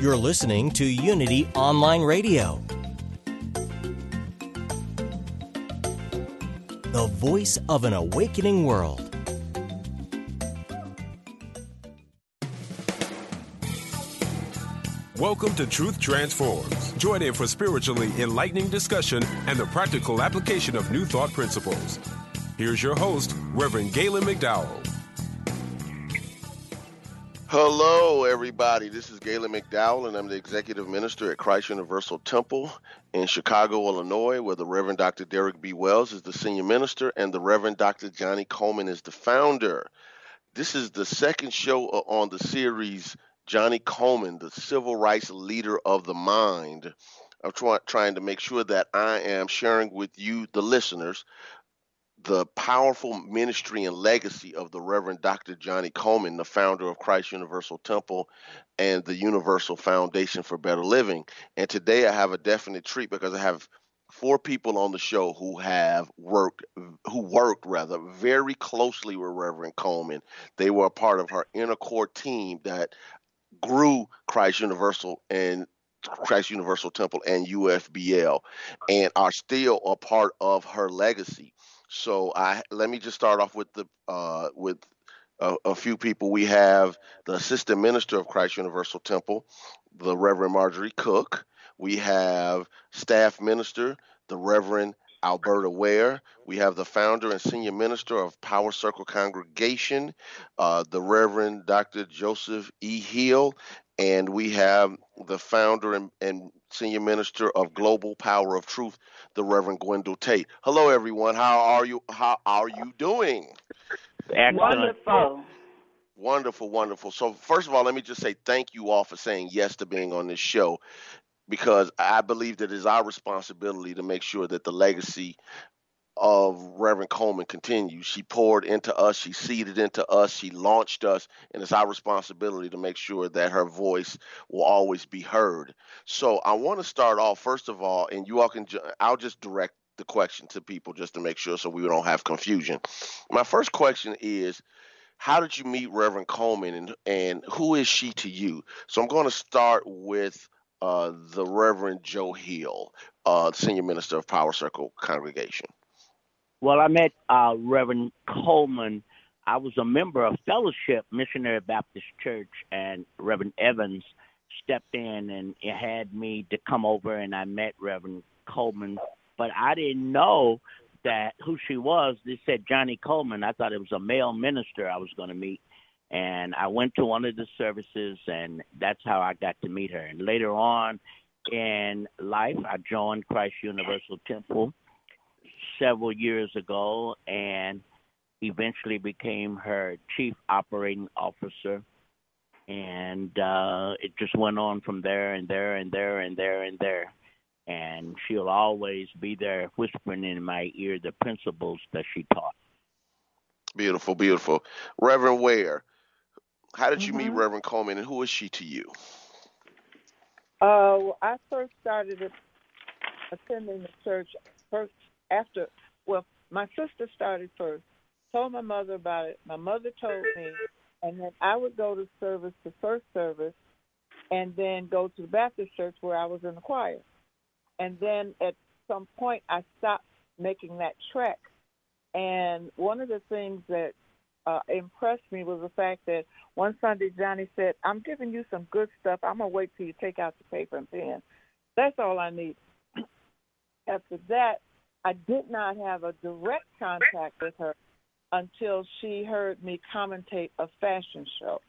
You're listening to Unity Online Radio, the voice of an awakening world. Welcome to Truth Transforms. Join in for spiritually enlightening discussion and the practical application of new thought principles. Here's your host, Reverend Galen McDowell. Hello, everybody. This is Galen McDowell, and I'm the executive minister at Christ Universal Temple in Chicago, Illinois, where the Reverend Dr. Derek B. Wells is the senior minister and the Reverend Dr. Johnnie Colemon is the founder. This is the second show on the series Johnnie Colemon, the civil rights leader of the mind. I'm try- trying to make sure that I am sharing with you, the listeners, the powerful ministry and legacy of the Reverend Dr. Johnnie Colemon, the founder of Christ Universal Temple and the Universal Foundation for Better Living. And today I have a definite treat because I have four people on the show who have worked who worked rather very closely with Reverend Colemon. They were a part of her inner core team that grew Christ Universal and Christ Universal Temple and UFBL and are still a part of her legacy. So I let me just start off with the uh, with a, a, few people. We have the assistant minister of Christ Universal Temple, the Reverend Marjorie Cook. We have staff minister, the Reverend Alberta Ware. We have the founder and senior minister of Power Circle Congregation, uh, the Reverend Dr. Joseph E. Hill, and we have the founder and, and, senior minister of Global Power of Truth, the Reverend Gwendolyn Tate. Hello, everyone. How are you? How are you doing? Wonderful. Wonderful, wonderful. So, first of all, let me just say thank you all for saying yes to being on this show because I believe that it is our responsibility to make sure that the legacy of Reverend Colemon continues. She poured into us, she seeded into us, she launched us, and it's our responsibility to make sure that her voice will always be heard. So I want to start off first of all, and you all can, I'll just direct the question to people just to make sure so we don't have confusion. My first question is how did you meet Reverend Colemon and, and who is she to you? So I'm going to start with uh, the Reverend Joe Hill, uh, Senior Minister of Power Circle Congregation. Well, I met uh, Reverend Colemon. I was a member of Fellowship Missionary Baptist Church, and Reverend Evans stepped in and had me to come over, and I met Reverend Colemon. But I didn't know that who she was. They said Johnnie Colemon. I thought it was a male minister I was going to meet, and I went to one of the services, and that's how I got to meet her. And later on in life, I joined Christ Universal Temple several years ago and eventually became her chief operating officer. And uh, it just went on from there and there and there and there and there. And she'll always be there whispering in my ear the principles that she taught. Beautiful, beautiful. Reverend Ware, how did you Mm-hmm. meet Reverend Colemon and who is she to you? Uh, well, I first started attending the church first after. Well, my sister started first. Told my mother about it. My mother told me, and then I would go to service, the first service, and then go to the Baptist church where I was in the choir. And then at some point, I stopped making that trek. And one of the things that uh, impressed me was the fact that one Sunday Johnnie said, "I'm giving you some good stuff. I'm gonna wait till you take out the paper and pen. That's all I need." After that, I did not have a direct contact with her until she heard me commentate a fashion show,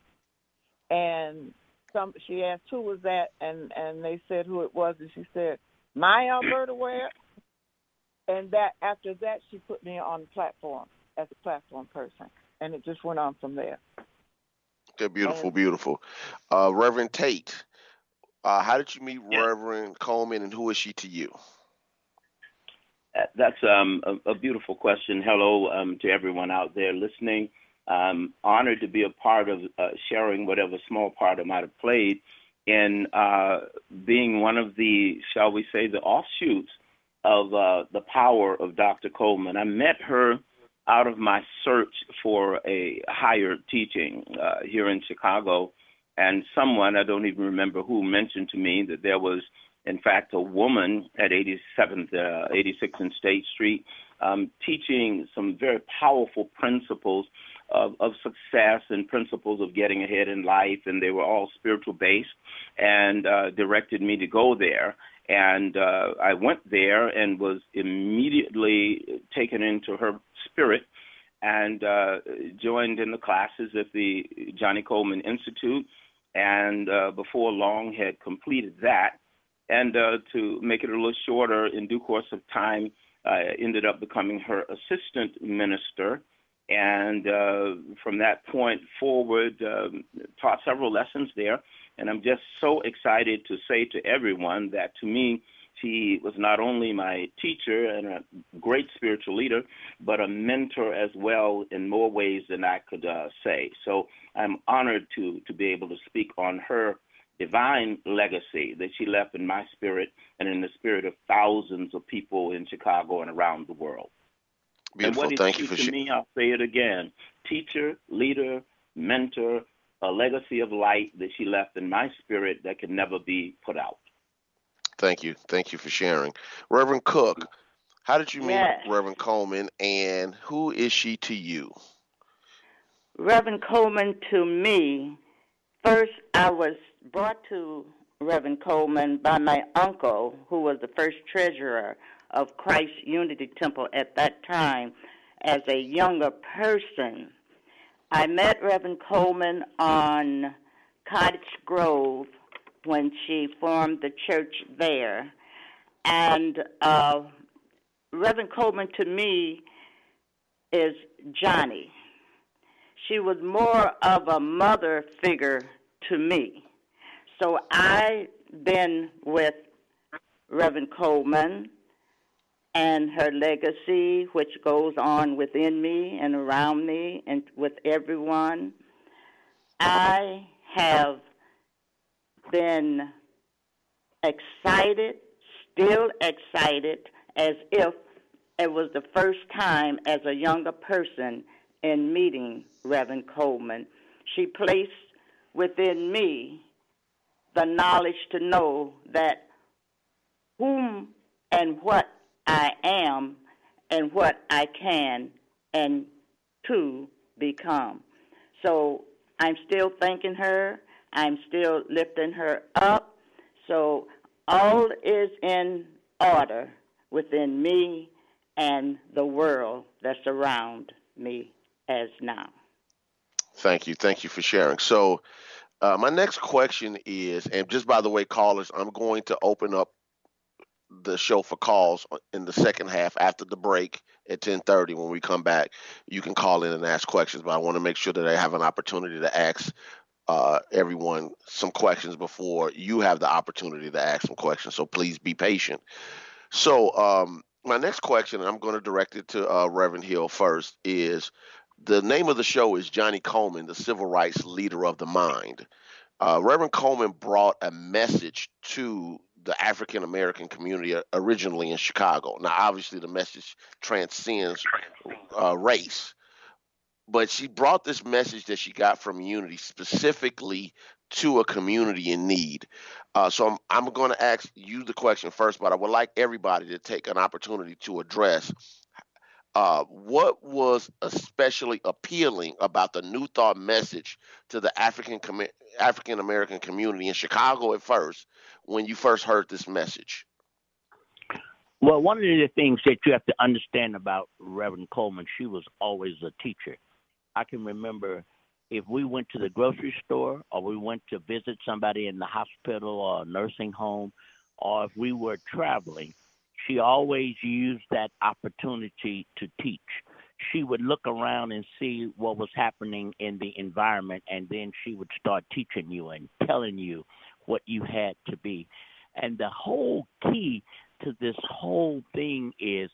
and some she asked who was that, and and they said who it was, and she said my Alberta Ware, and that after that she put me on the platform as a platform person, and it just went on from there. Okay, beautiful, and, beautiful. Uh, Reverend Tate, uh, how did you meet yeah. Reverend Colemon, and who is she to you? That's um, a, a, beautiful question. Hello um, to everyone out there listening. Um, honored to be a part of uh, sharing whatever small part I might have played in uh, being one of the, shall we say, the offshoots of uh, the power of Dr. Colemon. I met her out of my search for a higher teaching uh, here in Chicago, and someone, I don't even remember who, mentioned to me that there was, in fact, a woman at 87th, uh, 86th and State Street um, teaching some very powerful principles of, of success and principles of getting ahead in life, and they were all spiritual based, and uh, directed me to go there. And uh, I went there and was immediately taken into her spirit and uh, joined in the classes at the Johnnie Colemon Institute. And uh, before long, had completed that. And uh, to make it a little shorter, in due course of time, I ended up becoming her assistant minister and uh, from that point forward, um, taught several lessons there. And I'm just so excited to say to everyone that to me, she was not only my teacher and a great spiritual leader, but a mentor as well in more ways than I could uh, say. So I'm honored to to be able to speak on her divine legacy that she left in my spirit and in the spirit of thousands of people in Chicago and around the world. Beautiful. And what Thank you for sharing. me, I'll say it again. Teacher, leader, mentor, a legacy of light that she left in my spirit that can never be put out. Thank you. Thank you for sharing. Reverend Cook, how did you meet yes. Reverend Colemon and who is she to you? Reverend Colemon to me, first I was brought to Reverend Colemon by my uncle, who was the first treasurer of Christ Unity Temple at that time as a younger person. I met Reverend Colemon on Cottage Grove when she formed the church there. And uh, Reverend Colemon to me is Johnnie. She was more of a mother figure to me. So I've been with Reverend Colemon and her legacy, which goes on within me and around me and with everyone. I have been excited, still excited, as if it was the first time as a younger person in meeting Reverend Colemon. She placed within me the knowledge to know that whom and what I am and what I can and to become. So I'm still thanking her. I'm still lifting her up. So all is in order within me and the world that's around me as now. Thank you. Thank you for sharing. So, uh, my next question is, and just by the way, callers, I'm going to open up the show for calls in the second half after the break at 10:30 when we come back you can call in and ask questions but I want to make sure that I have an opportunity to ask uh, everyone some questions before you have the opportunity to ask some questions so please be patient. So um, my next question and I'm going to direct it to uh, Reverend Hill first is the name of the show is Johnnie Colemon, the civil rights leader of the mind uh, Reverend Colemon brought a message to the African American community uh, originally in Chicago. Now, obviously, the message transcends uh, race, but she brought this message that she got from Unity specifically to a community in need. Uh, so I'm, I'm going to ask you the question first, but I would like everybody to take an opportunity to address uh, what was especially appealing about the New Thought message to the African com- African American community in Chicago at first when you first heard this message? Well, one of the things that you have to understand about Reverend Colemon, she was always a teacher. I can remember if we went to the grocery store or we went to visit somebody in the hospital or nursing home, or if we were traveling, she always used that opportunity to teach. She would look around and see what was happening in the environment, and then she would start teaching you and telling you what you had to be. And the whole key to this whole thing is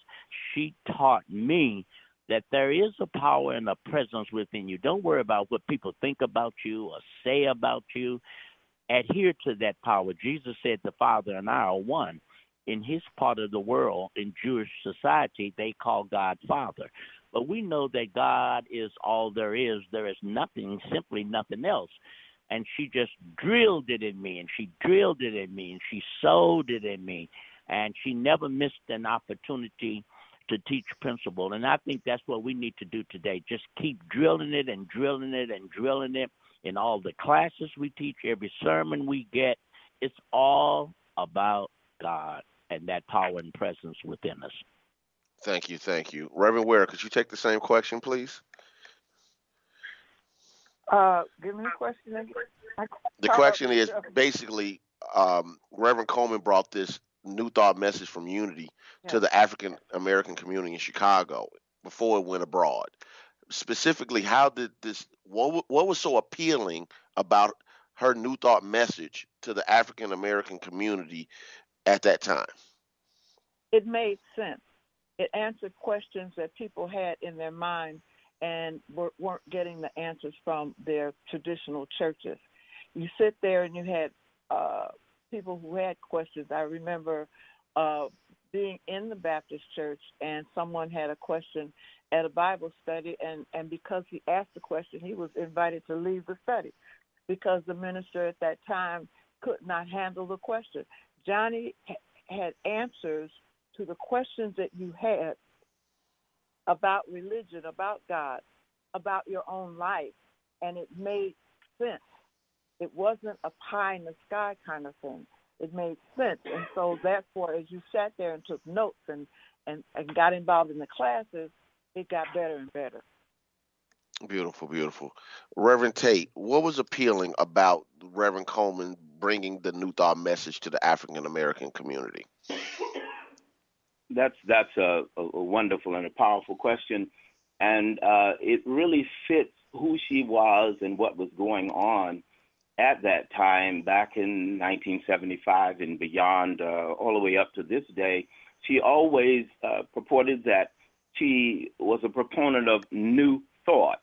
she taught me that there is a power and a presence within you. Don't worry about what people think about you or say about you. Adhere to that power. Jesus said the Father and I are one. In his part of the world, in Jewish society, they call God Father. But we know that God is all there is. There is nothing, simply nothing else. And she just drilled it in me, and she drilled it in me, and she sowed it in me. And she never missed an opportunity to teach principle. And I think that's what we need to do today. Just keep drilling it and drilling it and drilling it in all the classes we teach, every sermon we get. It's all about God and that power and presence within us. Thank you, thank you. Reverend Ware, could you take the same question, please? Uh, give me a question again. The question is basically um, Reverend Colemon brought this New Thought message from Unity yeah. to the African American community in Chicago before it went abroad. Specifically, how did this? What what was so appealing about her New Thought message to the African American community at that time? It made sense. It answered questions that people had in their mind and were, weren't getting the answers from their traditional churches. You sit there and you had uh, people who had questions. I remember uh, being in the Baptist church and someone had a question at a Bible study, and, and because he asked the question, he was invited to leave the study because the minister at that time could not handle the question. Johnnie had answers to the questions that you had about religion, about God, about your own life, and it made sense. It wasn't a pie in the sky kind of thing. It made sense. And so therefore as you sat there and took notes and, and, and got involved in the classes, it got better and better. Beautiful, beautiful. Reverend Tate, what was appealing about Reverend Colemon bringing the New Thought message to the African American community? That's that's a, a, wonderful and a powerful question, and uh, it really fits who she was and what was going on at that time, back in 1975 and beyond, uh, all the way up to this day, she always uh, purported that she was a proponent of new thought.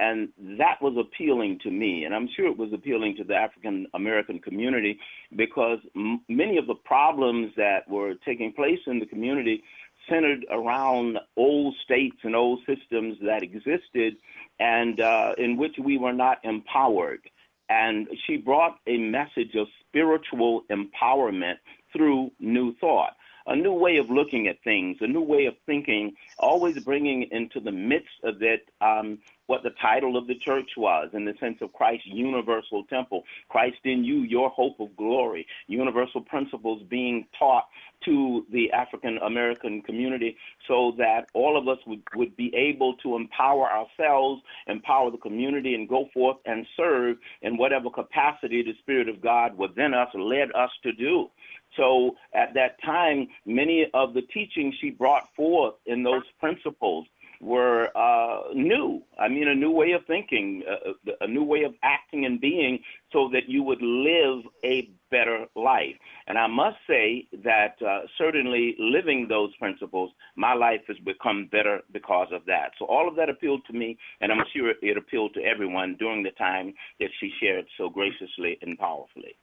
And that was appealing to me, and I'm sure it was appealing to the African American community because m- many of the problems that were taking place in the community centered around old states and old systems that existed and uh, in which we were not empowered. And she brought a message of spiritual empowerment through new thought a new way of looking at things, a new way of thinking, always bringing into the midst of it um, what the title of the church was in the sense of Christ's universal temple, Christ in you, your hope of glory, universal principles being taught to the African American community so that all of us would, would be able to empower ourselves, empower the community, and go forth and serve in whatever capacity the Spirit of God within us led us to do. So at that time, many of the teachings she brought forth in those principles were uh, new. I mean, a new way of thinking, uh, a new way of acting and being, so that you would live a better life. And I must say that uh, certainly living those principles, my life has become better because of that. So all of that appealed to me, and I'm sure it appealed to everyone during the time that she shared so graciously and powerfully.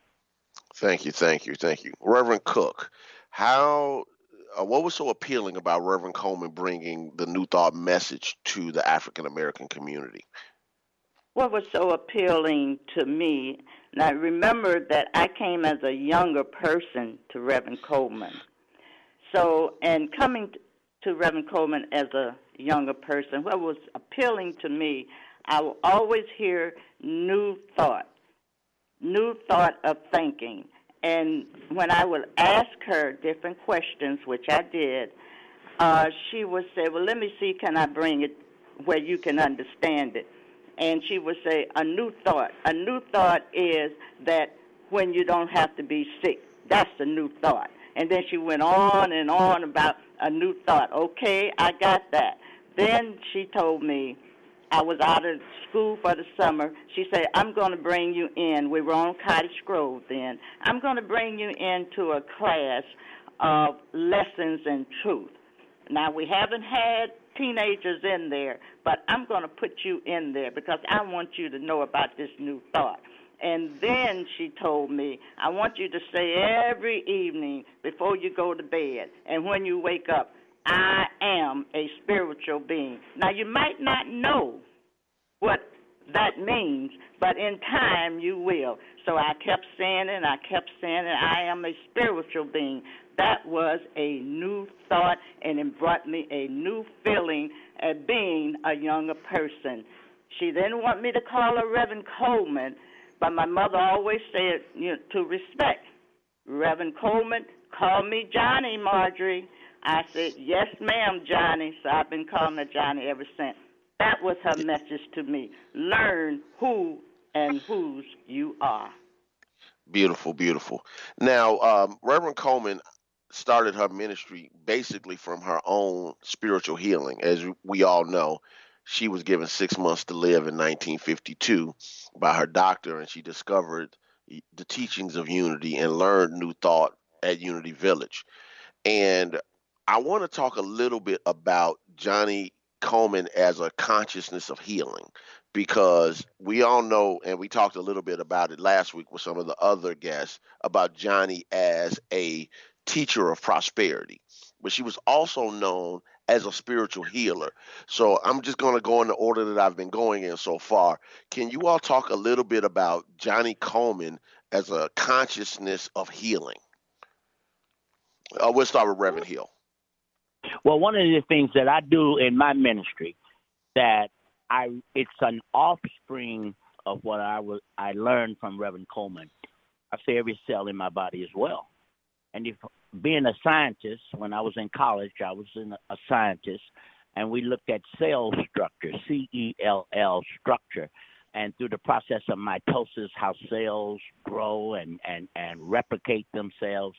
Thank you, thank you, thank you, Reverend Cook. How uh, what was so appealing about Reverend Colemon bringing the New Thought message to the African American community? What was so appealing to me, and I remember that I came as a younger person to Reverend Colemon. So, and coming to Reverend Colemon as a younger person. What was appealing to me, I will always hear new thought, new thought of thinking. And when I would ask her different questions, which I did, uh, she would say, Well, let me see, can I bring it where you can understand it? And she would say, A new thought. A new thought is that when you don't have to be sick. That's a new thought. And then she went on and on about a new thought. Okay, I got that. Then she told me, I was out of school for the summer. She said, I'm going to bring you in. We were on Cottage Grove then. I'm going to bring you into a class of lessons in truth. Now, we haven't had teenagers in there, but I'm going to put you in there because I want you to know about this new thought. And then she told me, I want you to say every evening before you go to bed and when you wake up, I am a spiritual being. Now, you might not know what that means, but in time you will. So I kept saying it, I kept saying it, I am a spiritual being. That was a new thought, and it brought me a new feeling of being a younger person. She then wanted me to call her Reverend Colemon, but my mother always said you know, to respect. Reverend Colemon, call me Johnnie, Marjorie. I said, Yes, ma'am, Johnnie. So I've been calling her Johnnie ever since. That was her message to me. Learn who and whose you are. Beautiful, beautiful. Now, um, Reverend Colemon started her ministry basically from her own spiritual healing. As we all know, she was given six months to live in 1952 by her doctor, and she discovered the teachings of unity and learned new thought at Unity Village. And I want to talk a little bit about Johnnie Colemon as a consciousness of healing because we all know, and we talked a little bit about it last week with some of the other guests about Johnnie as a teacher of prosperity, but she was also known as a spiritual healer. So I'm just going to go in the order that I've been going in so far. Can you all talk a little bit about Johnnie Colemon as a consciousness of healing? Uh, we'll start with Reverend Hill. Well, one of the things that I do in my ministry that I it's an offspring of what I was I learned from Reverend Colemon. I say every cell in my body as well. And if being a scientist, when I was in college, I was in a, a scientist, and we looked at cell structure, C E L L structure, and through the process of mitosis, how cells grow and and and replicate themselves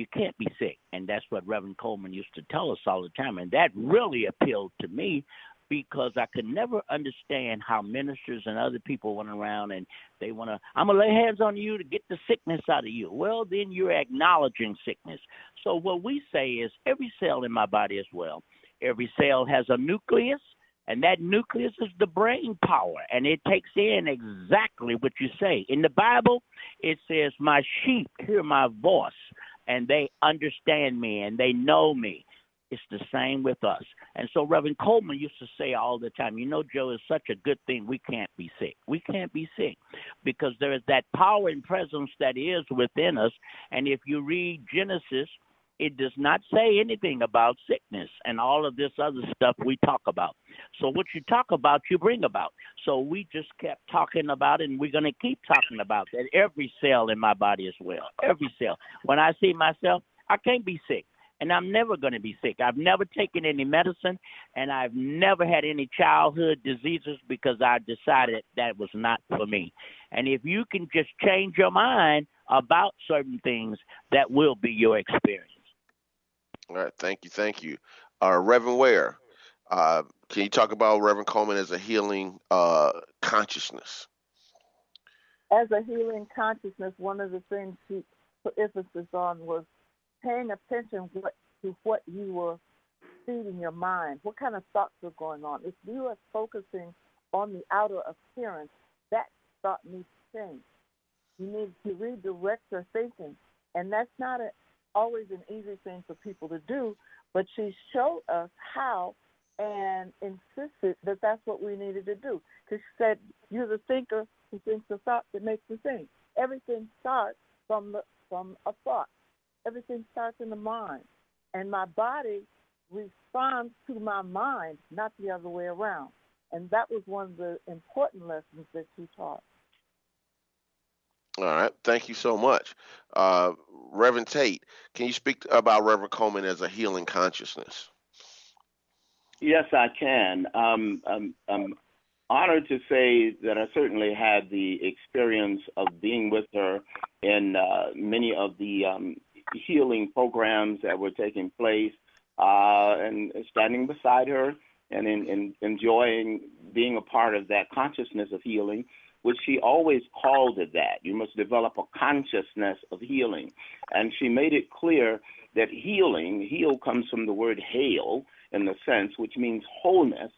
you can't be sick. And that's what Reverend Colemon used to tell us all the time. And that really appealed to me because I could never understand how ministers and other people went around and they want to, I'm going to lay hands on you to get the sickness out of you. Well, then you're acknowledging sickness. So what we say is every cell in my body as well, every cell has a nucleus. And that nucleus is the brain power, and it takes in exactly what you say. In the Bible, it says, My sheep hear my voice, and they understand me and they know me. It's the same with us. And so Reverend Colemon used to say all the time, you know, Joe, it's such a good thing we can't be sick. We can't be sick because there is that power and presence that is within us. And if you read Genesis, it does not say anything about sickness and all of this other stuff we talk about. So what you talk about, you bring about. So we just kept talking about it, and we're going to keep talking about that. Every cell in my body as well. Every cell. When I see myself, I can't be sick. And I'm never going to be sick. I've never taken any medicine, and I've never had any childhood diseases because I decided that was not for me. And if you can just change your mind about certain things, that will be your experience. All right, thank you, thank you. Uh, Reverend Ware, uh, can you talk about Reverend Colemon as a healing uh, consciousness? As a healing consciousness, one of the things he put emphasis on was paying attention what, to what you were feeding your mind, what kind of thoughts were going on. If you are focusing on the outer appearance, that thought needs to change. You need to redirect your thinking, and that's not a, always an easy thing for people to do, but she showed us how and insisted that that's what we needed to do. Because she said, You're the thinker who thinks the thought that makes the thing. Everything starts from, the, from a thought, everything starts in the mind. And my body responds to my mind, not the other way around. And that was one of the important lessons that she taught. All right. Thank you so much. Uh, Reverend Tate, can you speak about Reverend Colemon as a healing consciousness? Yes, I can. Um, I'm, I'm honored to say that I certainly had the experience of being with her in uh, many of the um, healing programs that were taking place uh, and standing beside her and in, in, enjoying being a part of that consciousness of healing which she always called it that. You must develop a consciousness of healing. And she made it clear that healing, heal comes from the word hail in the sense, which means wholeness.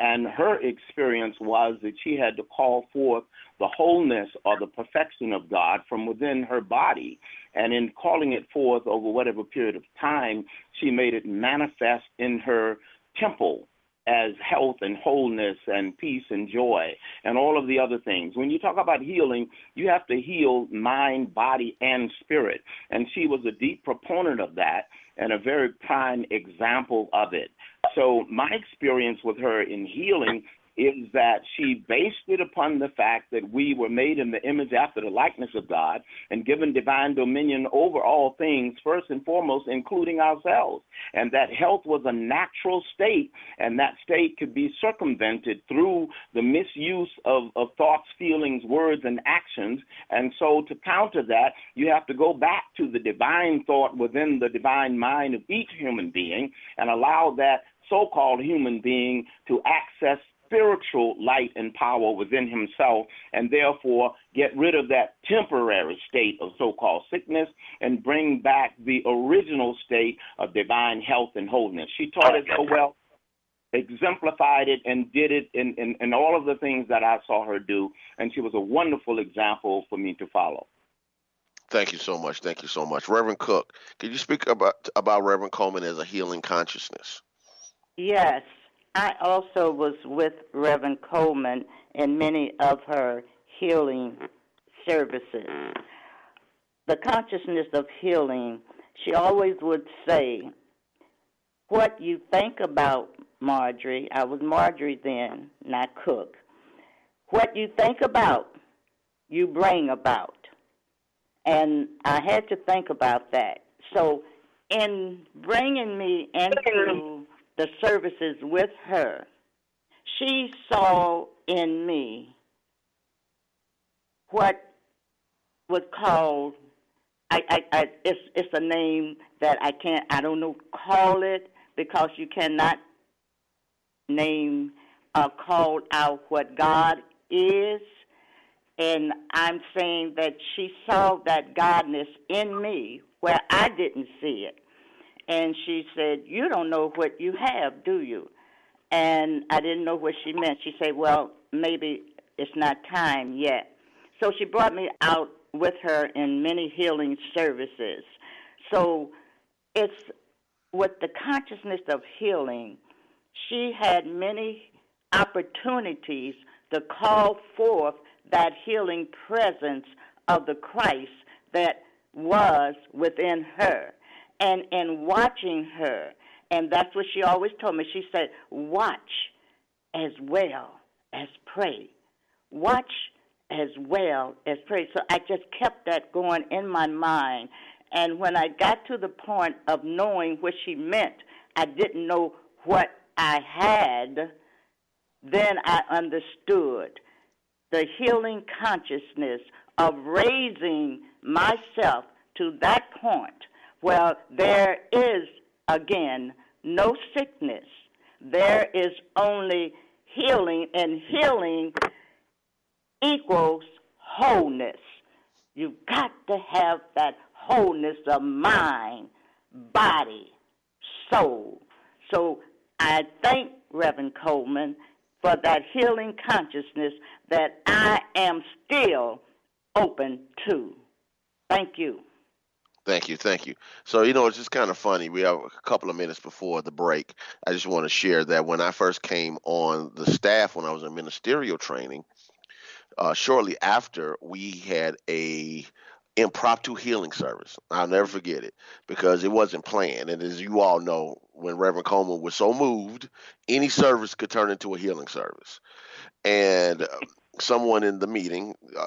And her experience was that she had to call forth the wholeness or the perfection of God from within her body. And in calling it forth over whatever period of time, she made it manifest in her temple as health and wholeness and peace and joy and all of the other things. When you talk about healing, you have to heal mind, body, and spirit. And she was a deep proponent of that and a very prime example of it. So, my experience with her in healing is that she based it upon the fact that we were made in the image after the likeness of God and given divine dominion over all things, first and foremost, including ourselves. And that health was a natural state, and that state could be circumvented through the misuse of, of thoughts, feelings, words, and actions. And so to counter that, you have to go back to the divine thought within the divine mind of each human being and allow that so called human being to access spiritual light and power within himself and therefore get rid of that temporary state of so called sickness and bring back the original state of divine health and wholeness. She taught it so well, exemplified it, and did it in, in, in all of the things that I saw her do. And she was a wonderful example for me to follow. Thank you so much. Thank you so much. Reverend Cook, could you speak about about Reverend Colemon as a healing consciousness? Yes. I also was with Reverend Colemon in many of her healing services. The consciousness of healing, she always would say, What you think about Marjorie, I was Marjorie then, not Cook. What you think about, you bring about. And I had to think about that. So, in bringing me into mm-hmm. The services with her, she saw in me what was called I, I, I it's it's a name that I can't I don't know call it because you cannot name uh, call out what God is. And I'm saying that she saw that godness in me where I didn't see it and she said, You don't know what you have, do you? And I didn't know what she meant. She said, Well, maybe it's not time yet. So she brought me out with her in many healing services. So it's with the consciousness of healing, she had many opportunities to call forth that healing presence of the Christ that was within her and and watching her. And that's what she always told me. She said watch as well as pray. Watch as well as pray. So i just kept that going in my mind. And when i got to the point of knowing what she meant i didn't know what i had then i understood the healing consciousness of raising myself to that point well, there is, again, no sickness. There is only healing, and healing equals wholeness. You've got to have that wholeness of mind, body, soul. So I thank Reverend Colemon for that healing consciousness that I am still open to. Thank you. Thank you, thank you. So you know, it's just kind of funny. We have a couple of minutes before the break. I just want to share that when I first came on the staff, when I was in ministerial training, uh, shortly after we had a impromptu healing service. I'll never forget it because it wasn't planned. And as you all know, when Reverend Colemon was so moved, any service could turn into a healing service. And uh, someone in the meeting, uh,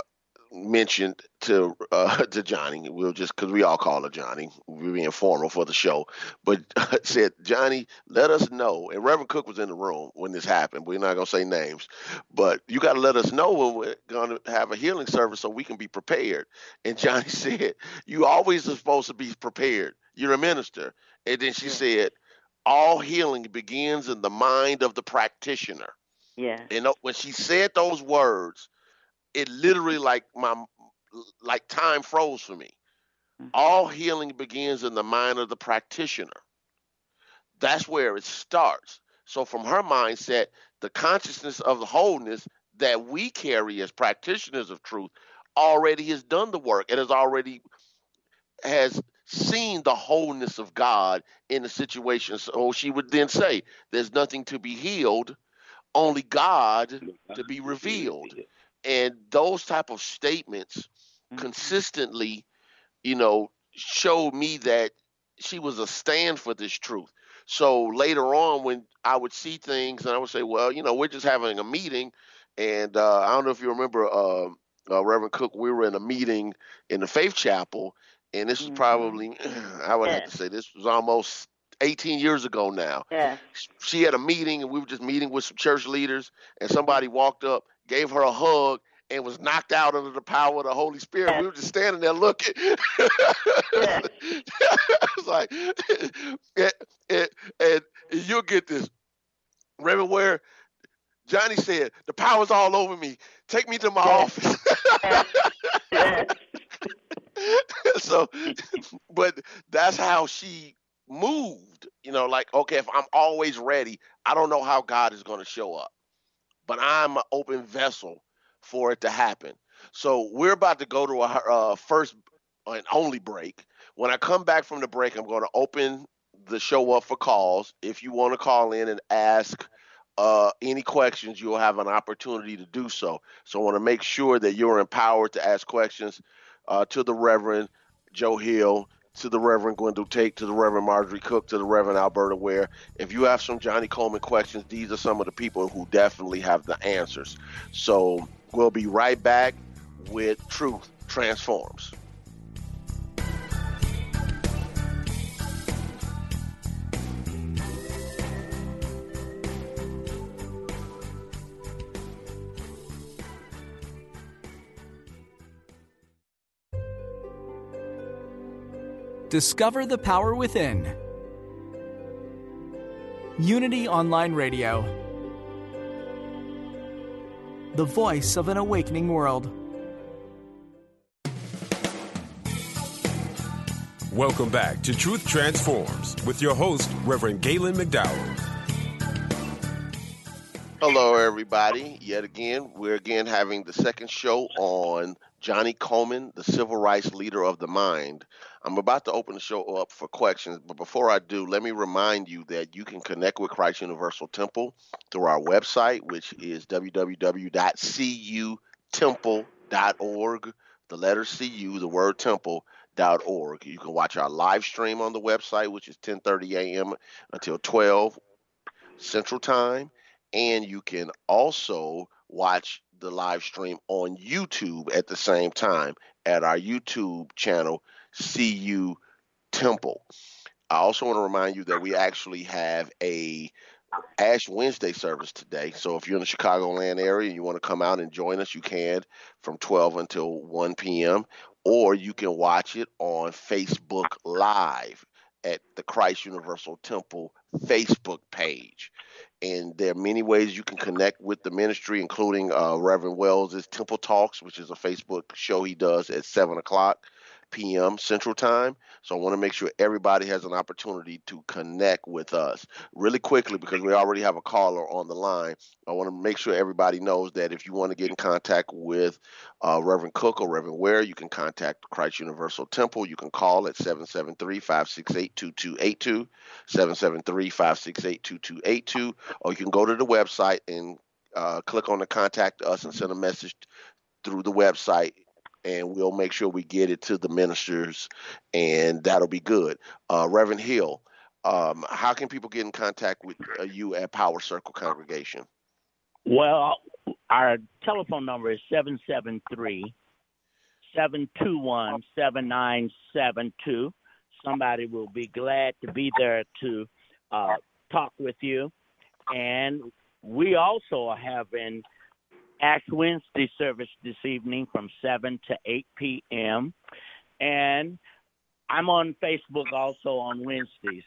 mentioned to uh, to Johnnie. We'll just because we all call her Johnnie. We're being formal for the show, but said Johnnie, let us know. And Reverend Cook was in the room when this happened. We're not gonna say names, but you got to let us know when we're gonna have a healing service so we can be prepared. And Johnnie said, "You always are supposed to be prepared. You're a minister." And then she said, "All healing begins in the mind of the practitioner." Yeah. And when she said those words it literally like my like time froze for me. Mm-hmm. All healing begins in the mind of the practitioner. That's where it starts. So from her mindset, the consciousness of the wholeness that we carry as practitioners of truth already has done the work and has already has seen the wholeness of God in the situation. So she would then say, There's nothing to be healed, only God to be revealed and those type of statements mm-hmm. consistently you know showed me that she was a stand for this truth so later on when i would see things and i would say well you know we're just having a meeting and uh, i don't know if you remember uh, uh, reverend cook we were in a meeting in the faith chapel and this was mm-hmm. probably i would yeah. have to say this was almost 18 years ago now. Yeah. She had a meeting and we were just meeting with some church leaders and somebody walked up gave her a hug, and was knocked out under the power of the Holy Spirit. We were just standing there looking. I was like, and, and, and, you'll get this. Remember where Johnnie said, The power's all over me. Take me to my office. so, but that's how she moved. You know, like, okay, if I'm always ready, I don't know how God is going to show up but I'm an open vessel for it to happen. So we're about to go to a uh, first and only break. When I come back from the break, I'm going to open the show up for calls. If you want to call in and ask uh, any questions, you'll have an opportunity to do so. So I want to make sure that you're empowered to ask questions uh, to the Reverend Joe Hill to the Reverend Gwendolyn Tate, to the Reverend Marjorie Cook, to the Reverend Alberta Ware. If you have some Johnnie Colemon questions, these are some of the people who definitely have the answers. So we'll be right back with Truth Transforms. Discover the power within. Unity Online Radio. The voice of an awakening world. Welcome back to Truth Transforms with your host, Reverend Galen McDowell. Hello, everybody. Yet again, we're again having the second show on Johnnie Colemon, the civil rights leader of the mind. I'm about to open the show up for questions, but before I do, let me remind you that you can connect with Christ Universal Temple through our website, which is www.cutemple.org. The letter CU, the word temple.org. You can watch our live stream on the website, which is 10:30 a.m. until 12 Central Time, and you can also watch the live stream on YouTube at the same time at our YouTube channel CU Temple. I also want to remind you that we actually have a Ash Wednesday service today. So if you're in the Chicagoland area and you want to come out and join us, you can from 12 until 1 p.m. Or you can watch it on Facebook Live at the Christ Universal Temple Facebook page. And there are many ways you can connect with the ministry, including uh, Reverend Wells' Temple Talks, which is a Facebook show he does at 7 o'clock p.m. Central Time. So I want to make sure everybody has an opportunity to connect with us really quickly because we already have a caller on the line. I want to make sure everybody knows that if you want to get in contact with uh, Reverend Cook or Reverend Ware, you can contact Christ Universal Temple. You can call at 773 568 2282, 773 568 2282, or you can go to the website and uh, click on the contact us and send a message through the website and we'll make sure we get it to the ministers, and that'll be good. Uh, Reverend Hill, um, how can people get in contact with uh, you at Power Circle Congregation? Well, our telephone number is 773 721 7972. Somebody will be glad to be there to uh, talk with you. And we also are having Ash Wednesday service this evening from 7 to 8 p.m. And I'm on Facebook also on Wednesdays,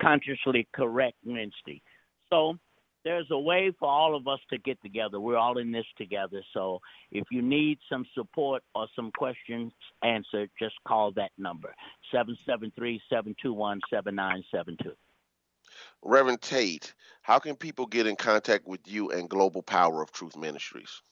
Consciously Correct Wednesday. So there's a way for all of us to get together. We're all in this together. So if you need some support or some questions answered, just call that number 773 721 7972. Reverend Tate, how can people get in contact with you and Global Power of Truth Ministries?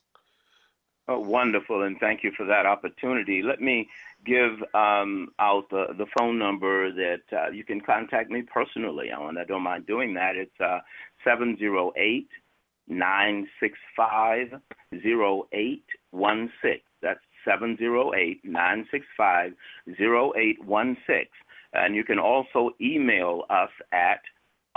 Oh, wonderful, and thank you for that opportunity. Let me give um, out the, the phone number that uh, you can contact me personally on. I don't mind doing that. It's uh, 708 965 0816. That's 708 965 0816. And you can also email us at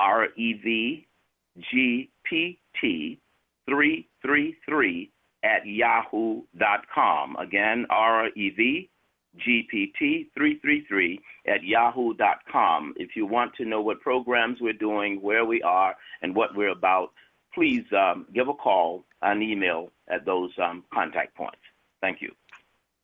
revgpt333 at yahoo.com. Again, revgpt333 at yahoo.com. If you want to know what programs we're doing, where we are, and what we're about, please um, give a call, an email at those um, contact points. Thank you.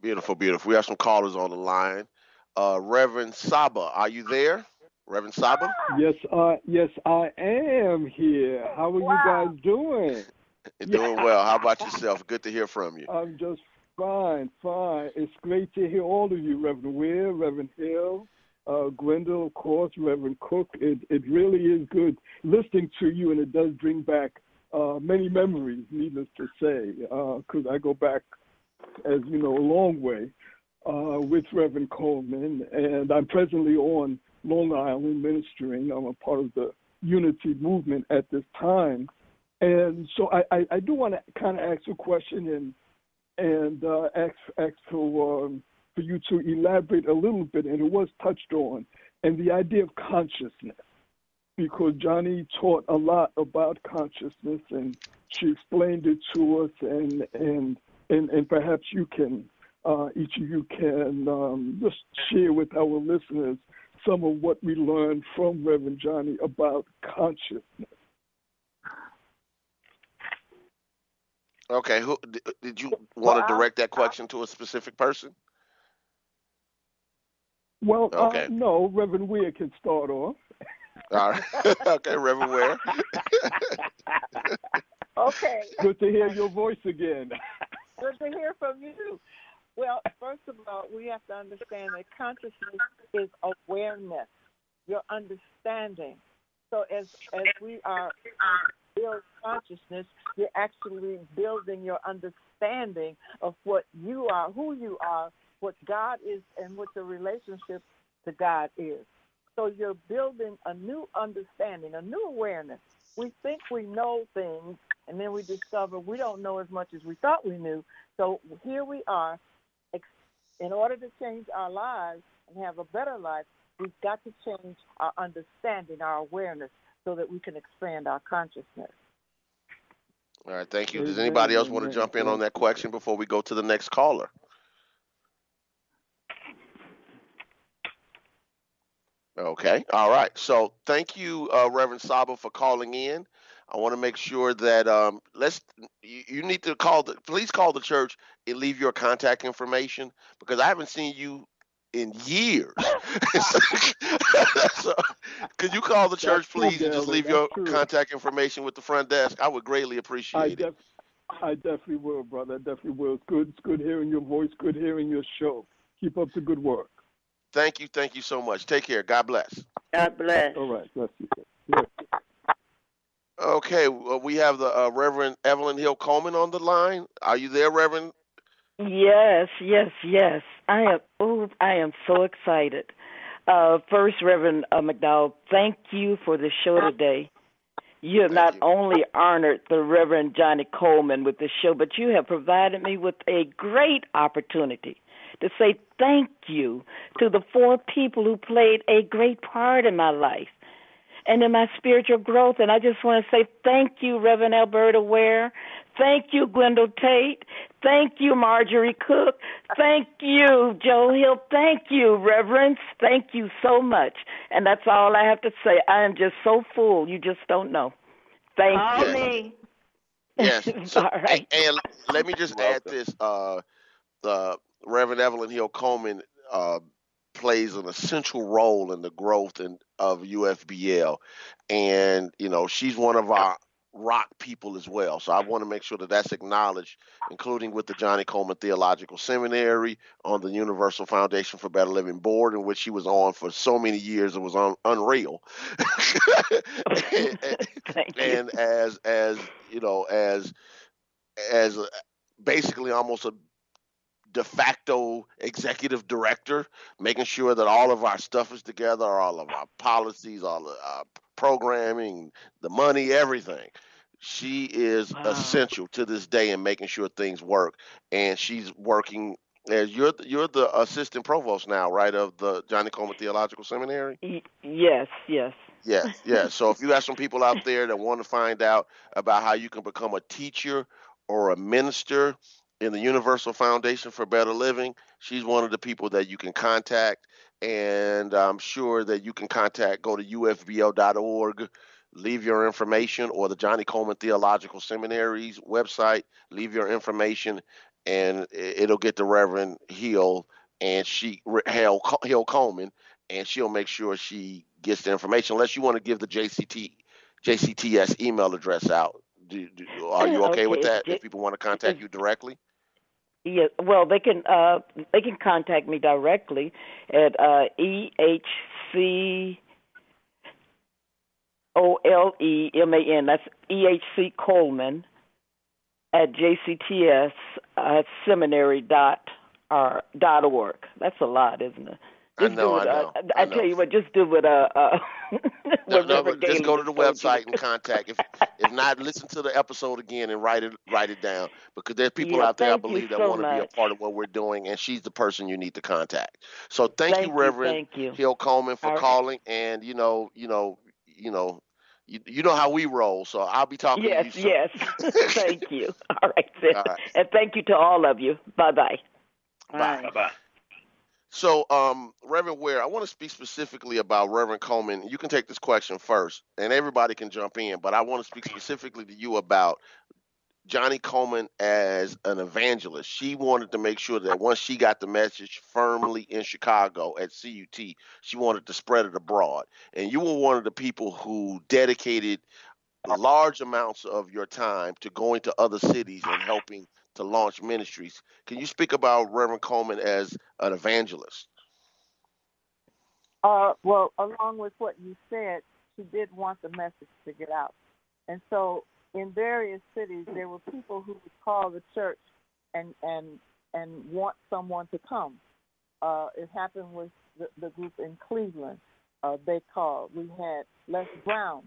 Beautiful, beautiful. We have some callers on the line. Uh, Reverend Saba, are you there? Reverend Saba? Yes, uh, yes, I am here. How are wow. you guys doing? doing well. How about yourself? Good to hear from you. I'm just fine, fine. It's great to hear all of you, Reverend Ware, Reverend Hill, uh, Gwendol, of course, Reverend Cook. It it really is good listening to you, and it does bring back uh, many memories. Needless to say, because uh, I go back, as you know, a long way uh, with Reverend Colemon, and I'm presently on Long Island ministering. I'm a part of the Unity movement at this time. And so I, I, I do want to kind of ask a question and and uh, ask ask for um, for you to elaborate a little bit, and it was touched on, and the idea of consciousness, because Johnnie taught a lot about consciousness, and she explained it to us, and and and, and perhaps you can, uh, each of you can um, just share with our listeners some of what we learned from Reverend Johnnie about consciousness. Okay, who did you want to direct that question to a specific person? Well, uh, okay. Uh, no, Reverend Ware can start off. All right. okay, Reverend Ware. okay. Good to hear your voice again. Good to hear from you. Well, first of all, we have to understand that consciousness is awareness, your understanding. So as as we are build consciousness, you're actually building your understanding of what you are, who you are, what God is, and what the relationship to God is. So you're building a new understanding, a new awareness. We think we know things, and then we discover we don't know as much as we thought we knew. So here we are in order to change our lives and have a better life, we've got to change our understanding, our awareness, so that we can expand our consciousness. All right, thank you. Does anybody else want to jump in on that question before we go to the next caller? Okay, all right. So thank you, uh, Reverend Saba, for calling in. I want to make sure that um, let's you, you, need to call the please call the church and leave your contact information because I haven't seen you in years. so, could you call the church, please, and just leave your true. contact information with the front desk? I would greatly appreciate I def- it. I definitely will, brother. I definitely will. It's good. It's good hearing your voice. Good hearing your show. Keep up the good work. Thank you. Thank you so much. Take care. God bless. God bless. All right. Bless you. Okay, well, we have the uh, Reverend Evelyn Hill Coleman on the line. Are you there, Reverend? Yes, yes, yes. I am. Oh, I am so excited. Uh, first, Reverend uh, McDowell, thank you for the show today. You have not only honored the Reverend Johnnie Colemon with this show, but you have provided me with a great opportunity to say thank you to the four people who played a great part in my life and in my spiritual growth. And I just want to say thank you, Reverend Alberta Ware. Thank you, Gwendolyn Tate. Thank you, Marjorie Cook. Thank you, Joe Hill. Thank you, Reverence. Thank you so much. And that's all I have to say. I am just so full. You just don't know. Thank Call you. me. Yes. So, all right. And, and let me just add this: uh, the Reverend Evelyn Hill Coleman uh, plays an essential role in the growth and of UFBL, and you know she's one of our rock people as well. So I want to make sure that that's acknowledged, including with the Johnnie Colemon Theological Seminary on the Universal Foundation for Better Living board, in which she was on for so many years. It was un- unreal. and, Thank you. and as as you know as as a, basically almost a de facto executive director, making sure that all of our stuff is together, all of our policies, all of our programming, the money, everything. She is Wow. essential to this day in making sure things work, and she's working. As you're the, you're the assistant provost now, right, of the Johnnie Colemon Theological Seminary. Yes, yes. Yes, yes. So if you have some people out there that want to find out about how you can become a teacher or a minister in the Universal Foundation for Better Living, she's one of the people that you can contact. And I'm sure that you can contact, go to ufbl.org, leave your information, or the Johnnie Colemon Theological Seminary's website, leave your information, and it'll get the Reverend Hill and she, Hill, Hill Coleman, and she'll make sure she gets the information. Unless you want to give the JCT JCTS email address out. Do, do, are you okay, with that? J- if people want to contact you directly, Yeah, well, they can uh they can contact me directly at uh E H C O L E M A N. That's E H C Coleman at JCTS uh, seminary dot r dot org. That's a lot, isn't it? I Just know, do I know, uh, I I, tell you what, just do it. Uh, uh, no, what no, Reverend but just go to the just you. website and contact. If if not, listen to the episode again and write it write it down because there's people Yeah, out there I believe that so want to be a part of what we're doing, and she's the person you need to contact. So thank, Thank you, you, Reverend thank you. Hill Coleman, for All right. calling. And you know, you know, you know, you, you know how we roll. So I'll be talking Yes, to you soon. yes. thank you. All right, then. All right. And thank you to all of you. Bye. Bye bye. Bye. So, um, Reverend Ware, I want to speak specifically about Reverend Colemon. You can take this question first, and everybody can jump in, but I want to speak specifically to you about Johnnie Colemon as an evangelist. She wanted to make sure that once she got the message firmly in Chicago at CUT, she wanted to spread it abroad. And you were one of the people who dedicated large amounts of your time to going to other cities and helping to launch ministries. Can you speak about Reverend Colemon as an evangelist? Uh, well, along with what you said, she did want the message to get out. And so in various cities, there were people who would call the church and, and, and want someone to come. Uh, it happened with the, the group in Cleveland. Uh, they called. We had Les Brown,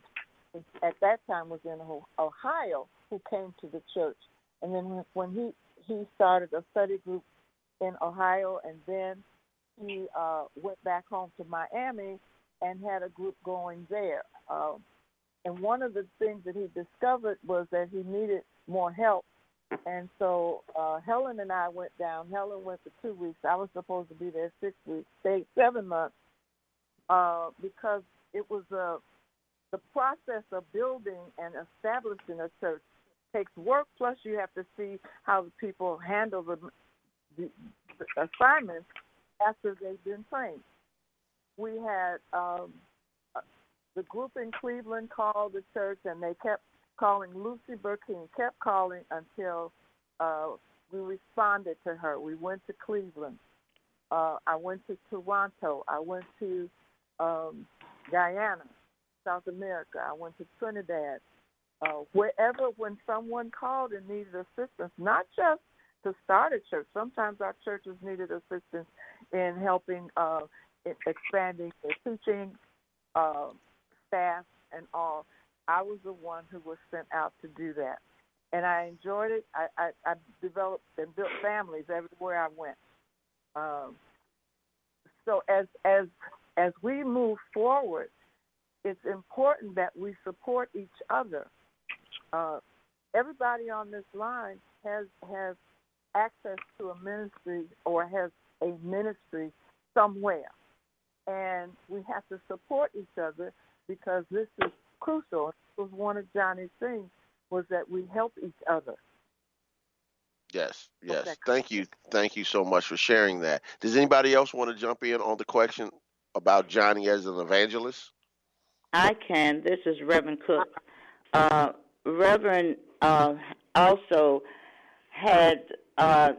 at that time was in Ohio, who came to the church. And then when- he, he started a study group in Ohio, and then he uh, went back home to Miami and had a group going there. Um, and one of the things that he discovered was that he needed more help. And so uh, Helen and I went down. Helen went for two weeks. I was supposed to be there six weeks, stayed seven months, uh, because it was a the process of building and establishing a church takes work. Plus, you have to see how people handle the, the, assignments after they've been trained. We had um, uh, the group in Cleveland called the church, and they kept calling. Lucy Burkeen kept calling until uh, we responded to her. We went to Cleveland. Uh, I went to Toronto. I went to um, Guyana, South America. I went to Trinidad. Uh, wherever, when someone called and needed assistance, not just to start a church. Sometimes our churches needed assistance in helping uh, in expanding their teaching uh, staff and all. I was the one who was sent out to do that, and I enjoyed it. I I, I developed and built families everywhere I went. Um, so as as as we move forward, it's important that we support each other. Uh, everybody on this line has has access to a ministry or has a ministry somewhere, and we have to support each other because this is crucial. It was one of Johnnie's things was that we help each other. Yes, yes. Thank you. Thank you so much for sharing that. Does anybody else want to jump in on the question about Johnnie as an evangelist? I can. This is Reverend Cook. Uh, Reverend uh, also had uh,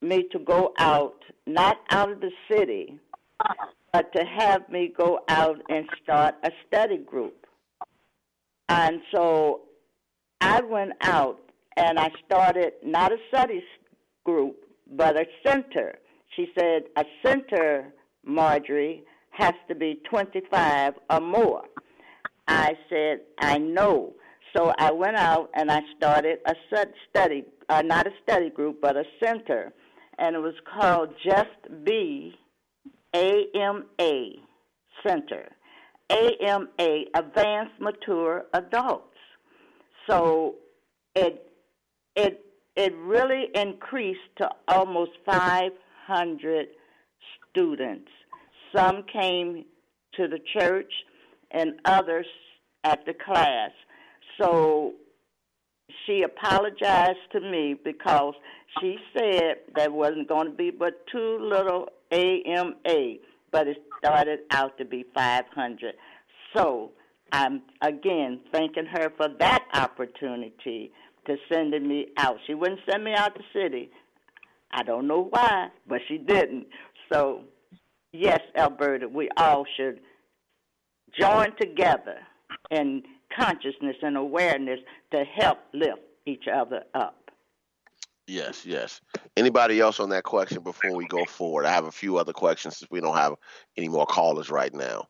me to go out, not out of the city, but to have me go out and start a study group. And so I went out and I started not a study group, but a center. She said, A center, Marjorie, has to be 25 or more. I said, I know. So I went out and I started a study, uh, not a study group, but a center. And it was called Just Be AMA Center. AMA, Advanced Mature Adults. So it it it really increased to almost 500 students. Some came to the church, and others at the class. So she apologized to me because she said there wasn't going to be but two little AMA, but it started out to be 500. So I'm again thanking her for that opportunity to sending me out. She wouldn't send me out the city. I don't know why, but she didn't. So, yes, Alberta, we all should join together in consciousness and awareness to help lift each other up. Yes, yes. Anybody else on that question before we go forward? I have a few other questions since we don't have any more callers right now.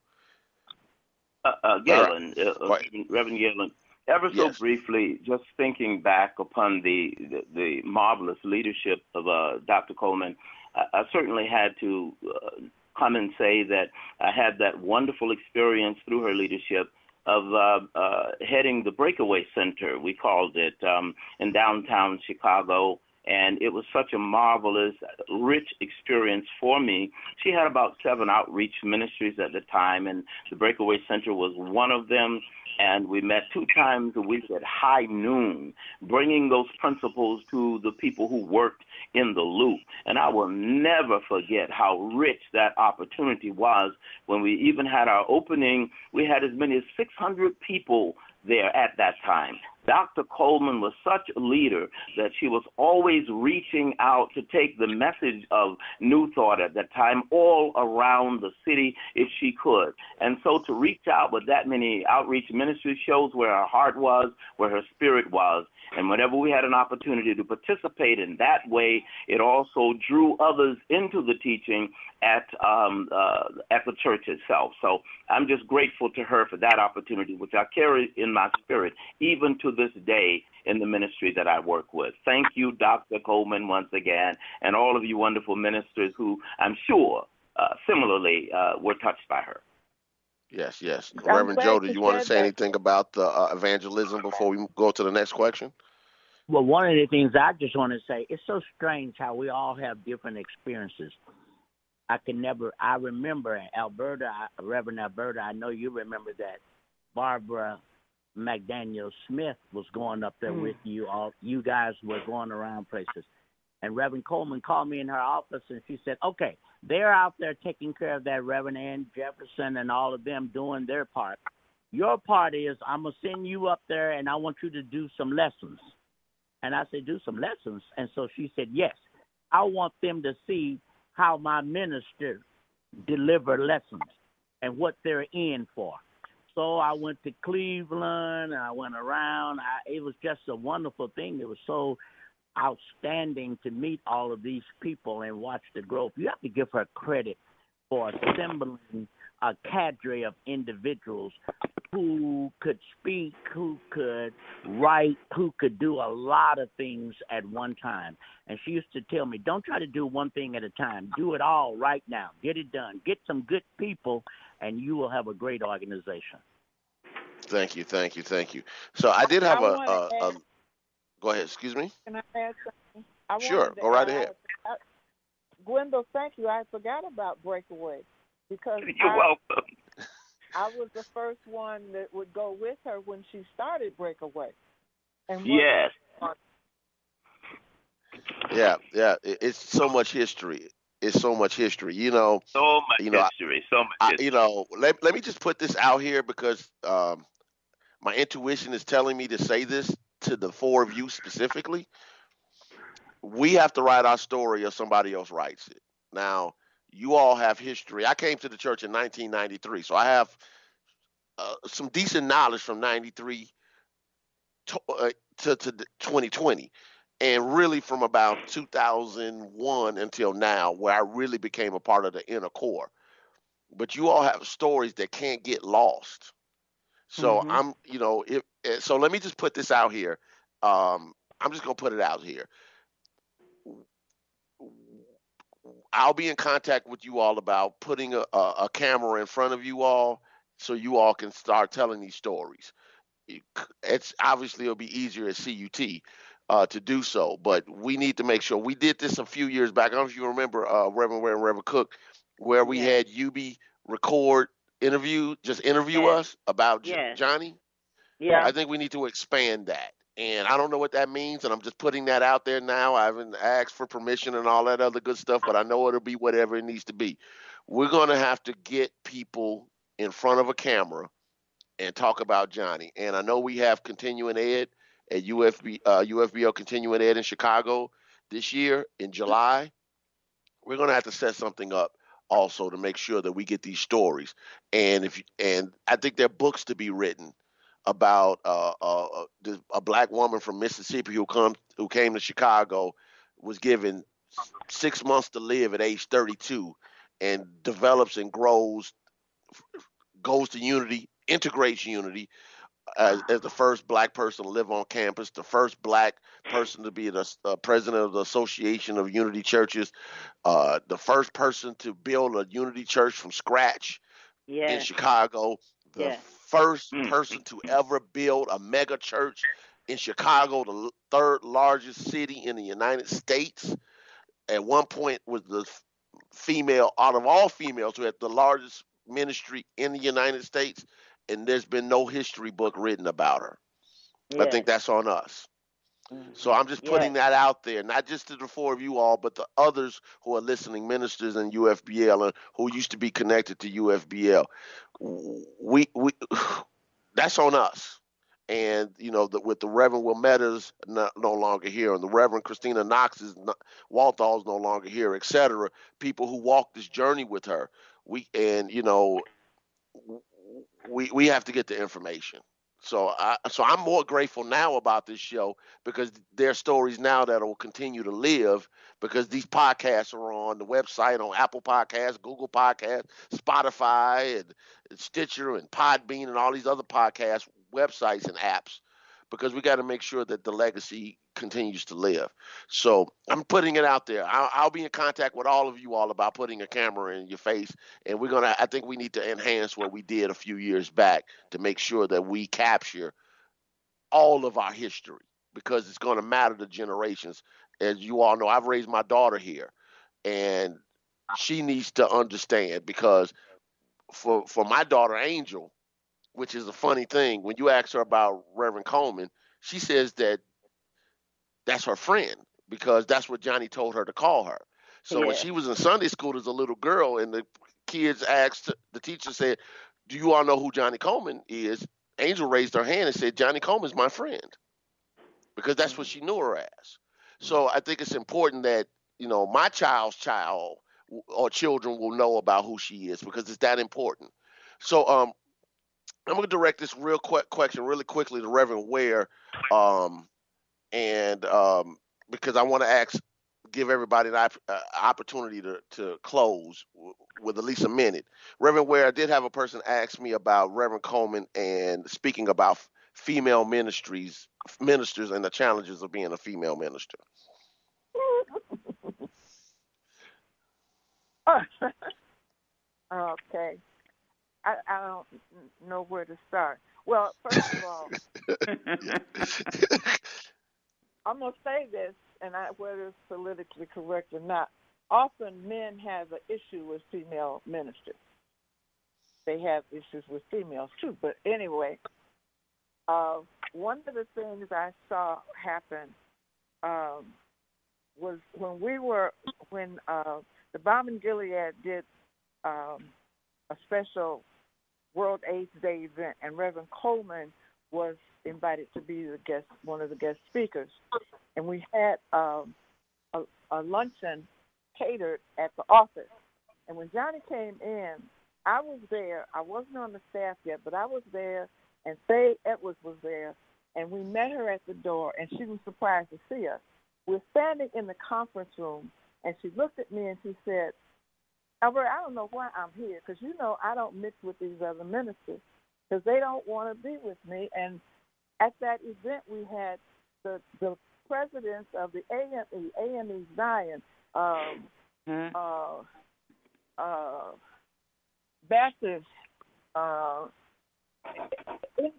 Uh, uh, Galen, uh, uh Reverend Galen, ever so yes. briefly, just thinking back upon the the, the marvelous leadership of uh, Dr. Colemon, I, I, certainly had to uh, come and say that I had that wonderful experience through her leadership of uh, uh, heading the Breakaway Center, we called it, um, in downtown Chicago. And it was such a marvelous, rich experience for me. She had about seven outreach ministries at the time, and the Breakaway Center was one of them and we met two times a week at high noon, bringing those principles to the people who worked in the loop. And I will never forget how rich that opportunity was when we even had our opening. We had as many as 600 people there at that time. Dr. Colemon was such a leader that she was always reaching out to take the message of New Thought at that time all around the city if she could. And so to reach out with that many outreach ministry shows where her heart was, where her spirit was. And whenever we had an opportunity to participate in that way, it also drew others into the teaching at um, uh, at the church itself. So I'm just grateful to her for that opportunity, which I carry in my spirit, even to this day in the ministry that I work with. Thank you, Dr. Colemon, once again, and all of you wonderful ministers who I'm sure uh, similarly uh, were touched by her. Yes, yes. I'm Reverend Joe, do you want to say that. anything about the uh, evangelism before we go to the next question? Well, one of the things I just want to say, it's so strange how we all have different experiences. I can never, I remember Alberta, Reverend Alberta, I know you remember that Barbara McDaniel Smith was going up there mm. with you all. You guys were going around places. And Reverend Colemon called me in her office and she said, okay, they're out there taking care of that Reverend Ann Jefferson and all of them doing their part. Your part is I'm going to send you up there and I want you to do some lessons. And I said, do some lessons. And so she said, yes, I want them to see how my minister deliver lessons and what they're in for. So I went to Cleveland. I went around. I, it was just a wonderful thing. It was so outstanding to meet all of these people and watch the growth. You have to give her credit for assembling a cadre of individuals who could speak, who could write, who could do a lot of things at one time. And she used to tell me, don't try to do one thing at a time. Do it all right now. Get it done. Get some good people, and you will have a great organization. Thank you, thank you, thank you. So I did have I a, wanna a, a um, go ahead. Excuse me. Can I add something? I Sure, go right add- ahead. I- Gwendol, thank you. I forgot about Breakaway because You're I, welcome. I was the first one that would go with her when she started Breakaway. And Yes. Yeah, yeah. It, it's so much history. It's so much history. You know. So much You know, history. So much I, history. you know, let, let me just put this out here because um, my intuition is telling me to say this to the four of you specifically. We have to write our story or somebody else writes it. Now, you all have history. I came to the church in 1993, so I have uh, some decent knowledge from 93 to, uh, to, to 2020 and really from about 2001 until now where i really became a part of the inner core. But you all have stories that can't get lost. So Mhm. i'm you know if eh, so let me just put this out here. Um i'm just gonna put it out here. I'll be in contact with you all about putting a, a, a camera in front of you all so you all can start telling these stories. It it's obviously it'll be easier at CUT uh, to do so, but we need to make sure we did this a few years back. I don't know if you remember uh, Reverend Ware and Reverend Cook, where we had UB record interview, just interview Yes. us about Yes. Johnnie. Yeah. I think we need to expand that. And I don't know what that means, and I'm just putting that out there now. I haven't asked for permission and all that other good stuff, but I know it'll be whatever it needs to be. We're going to have to get people in front of a camera and talk about Johnnie. And I know we have continuing ed at UFB, uh, UFBO continuing ed in Chicago this year in July. We're to have to set something up also to make sure that we get these stories. And if and I think there are books to be written about uh, uh, uh, a black woman from Mississippi who come who came to Chicago was given six months to live at age 32 and develops and grows goes to unity integrates unity as, as the first black person to live on campus the first black person to be the uh, president of the association of unity churches uh, the first person to build a unity church from scratch in chicago the Yes. first person to ever build a mega church in chicago the third largest city in the united states. At one point was the female out of all females who had the largest ministry in the United States, and there's been no history book written about her. I think that's on us. Mm-hmm. So I'm just putting that out there, not just to the four of you all, but the others who are listening, ministers in UFBL and who used to be connected to UFBL. We we that's on us. And you know, the, with the Reverend Wilmetta's no, no longer here, and the Reverend Christina Knox is not, Walthall's no longer here, et cetera. People who walked this journey with her, we and you know, we we have to get the information. So I so I'm more grateful now about this show because there are stories now that will continue to live because these podcasts are on the website on Apple Podcasts, Google Podcasts, Spotify, and, and Stitcher and Podbean and all these other podcast websites and apps because we got to make sure that the legacy continues to live. So I'm putting it out there. I'll, I'll be in contact with all of you all about putting a camera in your face, and we're gonna. I think we need to enhance what we did a few years back to make sure that we capture all of our history because it's to matter to generations. As you all know, I've raised my daughter here, and she needs to understand because for for my daughter Angel, which is a funny thing, when you ask her about Reverend Colemon, she says that that's her friend because that's what Johnnie told her to call her. So when she was in Sunday school as a little girl, and the kids asked, the teacher said, "Do you all know who Johnnie Colemon is?" Angel raised her hand and said, "Johnnie Colemon's my friend," because that's what she knew her as. So I think it's important that you know my child's child or children will know about who she is because it's that important. So um, I'm going to direct this real quick question really quickly to Reverend Ware, um, and um, because I want to ask give everybody an op- uh, opportunity to, to close w- with at least a minute. Reverend Ware, I did have a person ask me about Reverend Colemon and speaking about f- female ministries, ministers, and the challenges of being a female minister. okay. I, I don't know where to start. Well, first of all, I'm gonna say this, and I, whether it's politically correct or not, often men have an issue with female ministers. They have issues with females too. But anyway, uh, one of the things I saw happen um, was when we were when uh, the Balm in Gilead did um, a special World AIDS Day event, and Reverend Colemon was invited to be the guest, one of the guest speakers, and we had um, a, a luncheon catered at the office. And when Johnnie came in, I was there. I wasn't on the staff yet, but I was there, and Faye Edwards was there, and we met her at the door, and she was surprised to see us. We're standing in the conference room, and she looked at me and she said, Albert, I don't know why I'm here because you know I don't mix with these other ministers because they don't want to be with me. And at that event, we had the the presidents of the AME, AME Zion, um, Mm-hmm. uh, uh, Baptist, uh,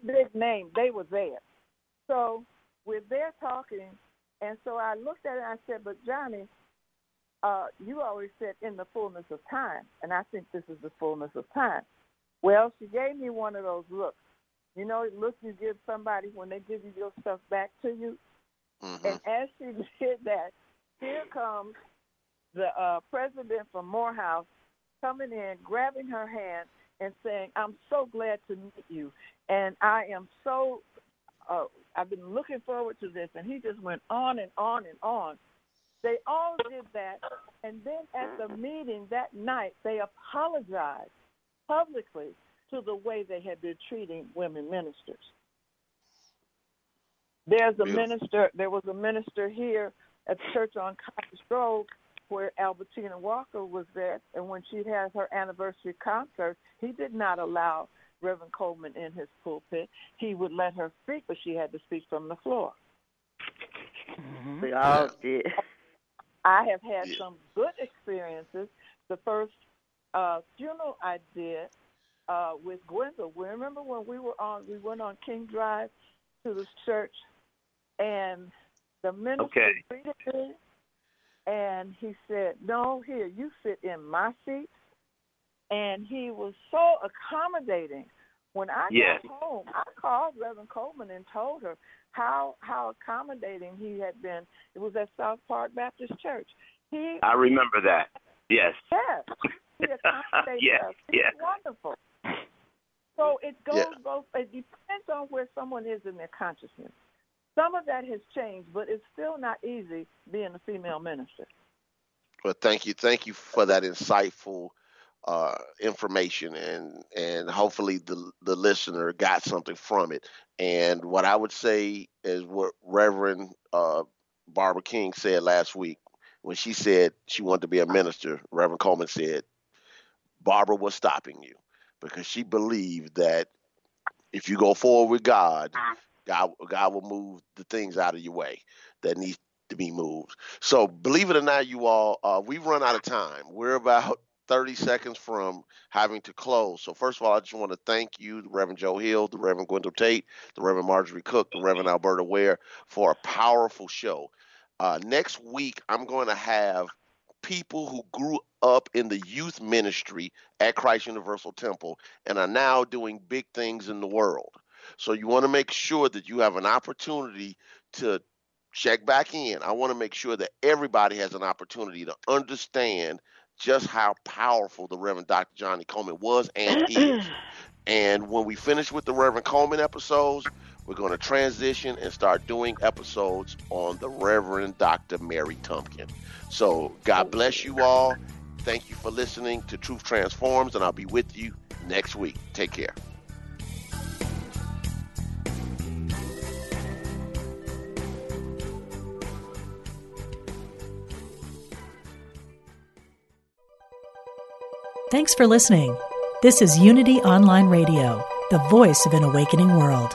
big name, they were there. So we're there talking, and so I looked at it and I said, "But Johnnie, uh, you always said in the fullness of time, and I think this is the fullness of time." Well, she gave me one of those looks. You know, look you give somebody when they give you your stuff back to you. And as she did that, here comes the uh, president from Morehouse coming in, grabbing her hand, and saying, "I'm so glad to meet you, and I am so. Uh, I've been looking forward to this." And he just went on and on and on. They all did that, and then at the meeting that night, they apologized publicly to the way they had been treating women ministers. There's a Beautiful. minister. There was a minister here at the church on Cottage Grove where Albertina Walker was there, and when she had her anniversary concert, he did not allow Reverend Colemon in his pulpit. He would let her speak, but she had to speak from the floor. We all did. I have had some good experiences. The first uh, funeral I did uh, with Gwendol. Remember when we were on? We went on King Drive to the church, and the minister Okay. greeted me, and he said, "No, here you sit in my seat." And he was so accommodating. When I Yes. got home, I called Reverend Colemon and told her how how accommodating he had been. It was at South Park Baptist Church. He I remember that. Yes. Yes. He accommodates Yes, us. Yes. wonderful. So it goes Yeah. both it depends on where someone is in their consciousness. Some of that has changed, but it's still not easy being a female minister. Well, thank you, thank you for that insightful uh, information, and and hopefully the the listener got something from it. And what I would say is what Reverend uh, Barbara King said last week when she said she wanted to be a minister. Reverend Colemon said Barbara was stopping you because she believed that if you go forward with God, God God will move the things out of your way that needs to be moved. So believe it or not, you all, uh, we've run out of time. We're about 30 seconds from having to close. So first of all, I just want to thank you, the Reverend Joe Hill, the Reverend Gwendol Tate, the Reverend Marjorie Cook, the Reverend Alberta Ware for a powerful show. Uh, next week, I'm going to have people who grew up in the youth ministry at Christ Universal Temple and are now doing big things in the world. So you want to make sure that you have an opportunity to check back in. I want to make sure that everybody has an opportunity to understand just how powerful the Reverend Dr. Johnnie Colemon was and is. And when we finish with the Reverend Colemon episodes, we're going to transition and start doing episodes on the Reverend Dr. Mary Tumpkin. So God bless you all. Thank you for listening to Truth Transforms, and I'll be with you next week. Take care. Thanks for listening. This is Unity Online Radio, the voice of an awakening world.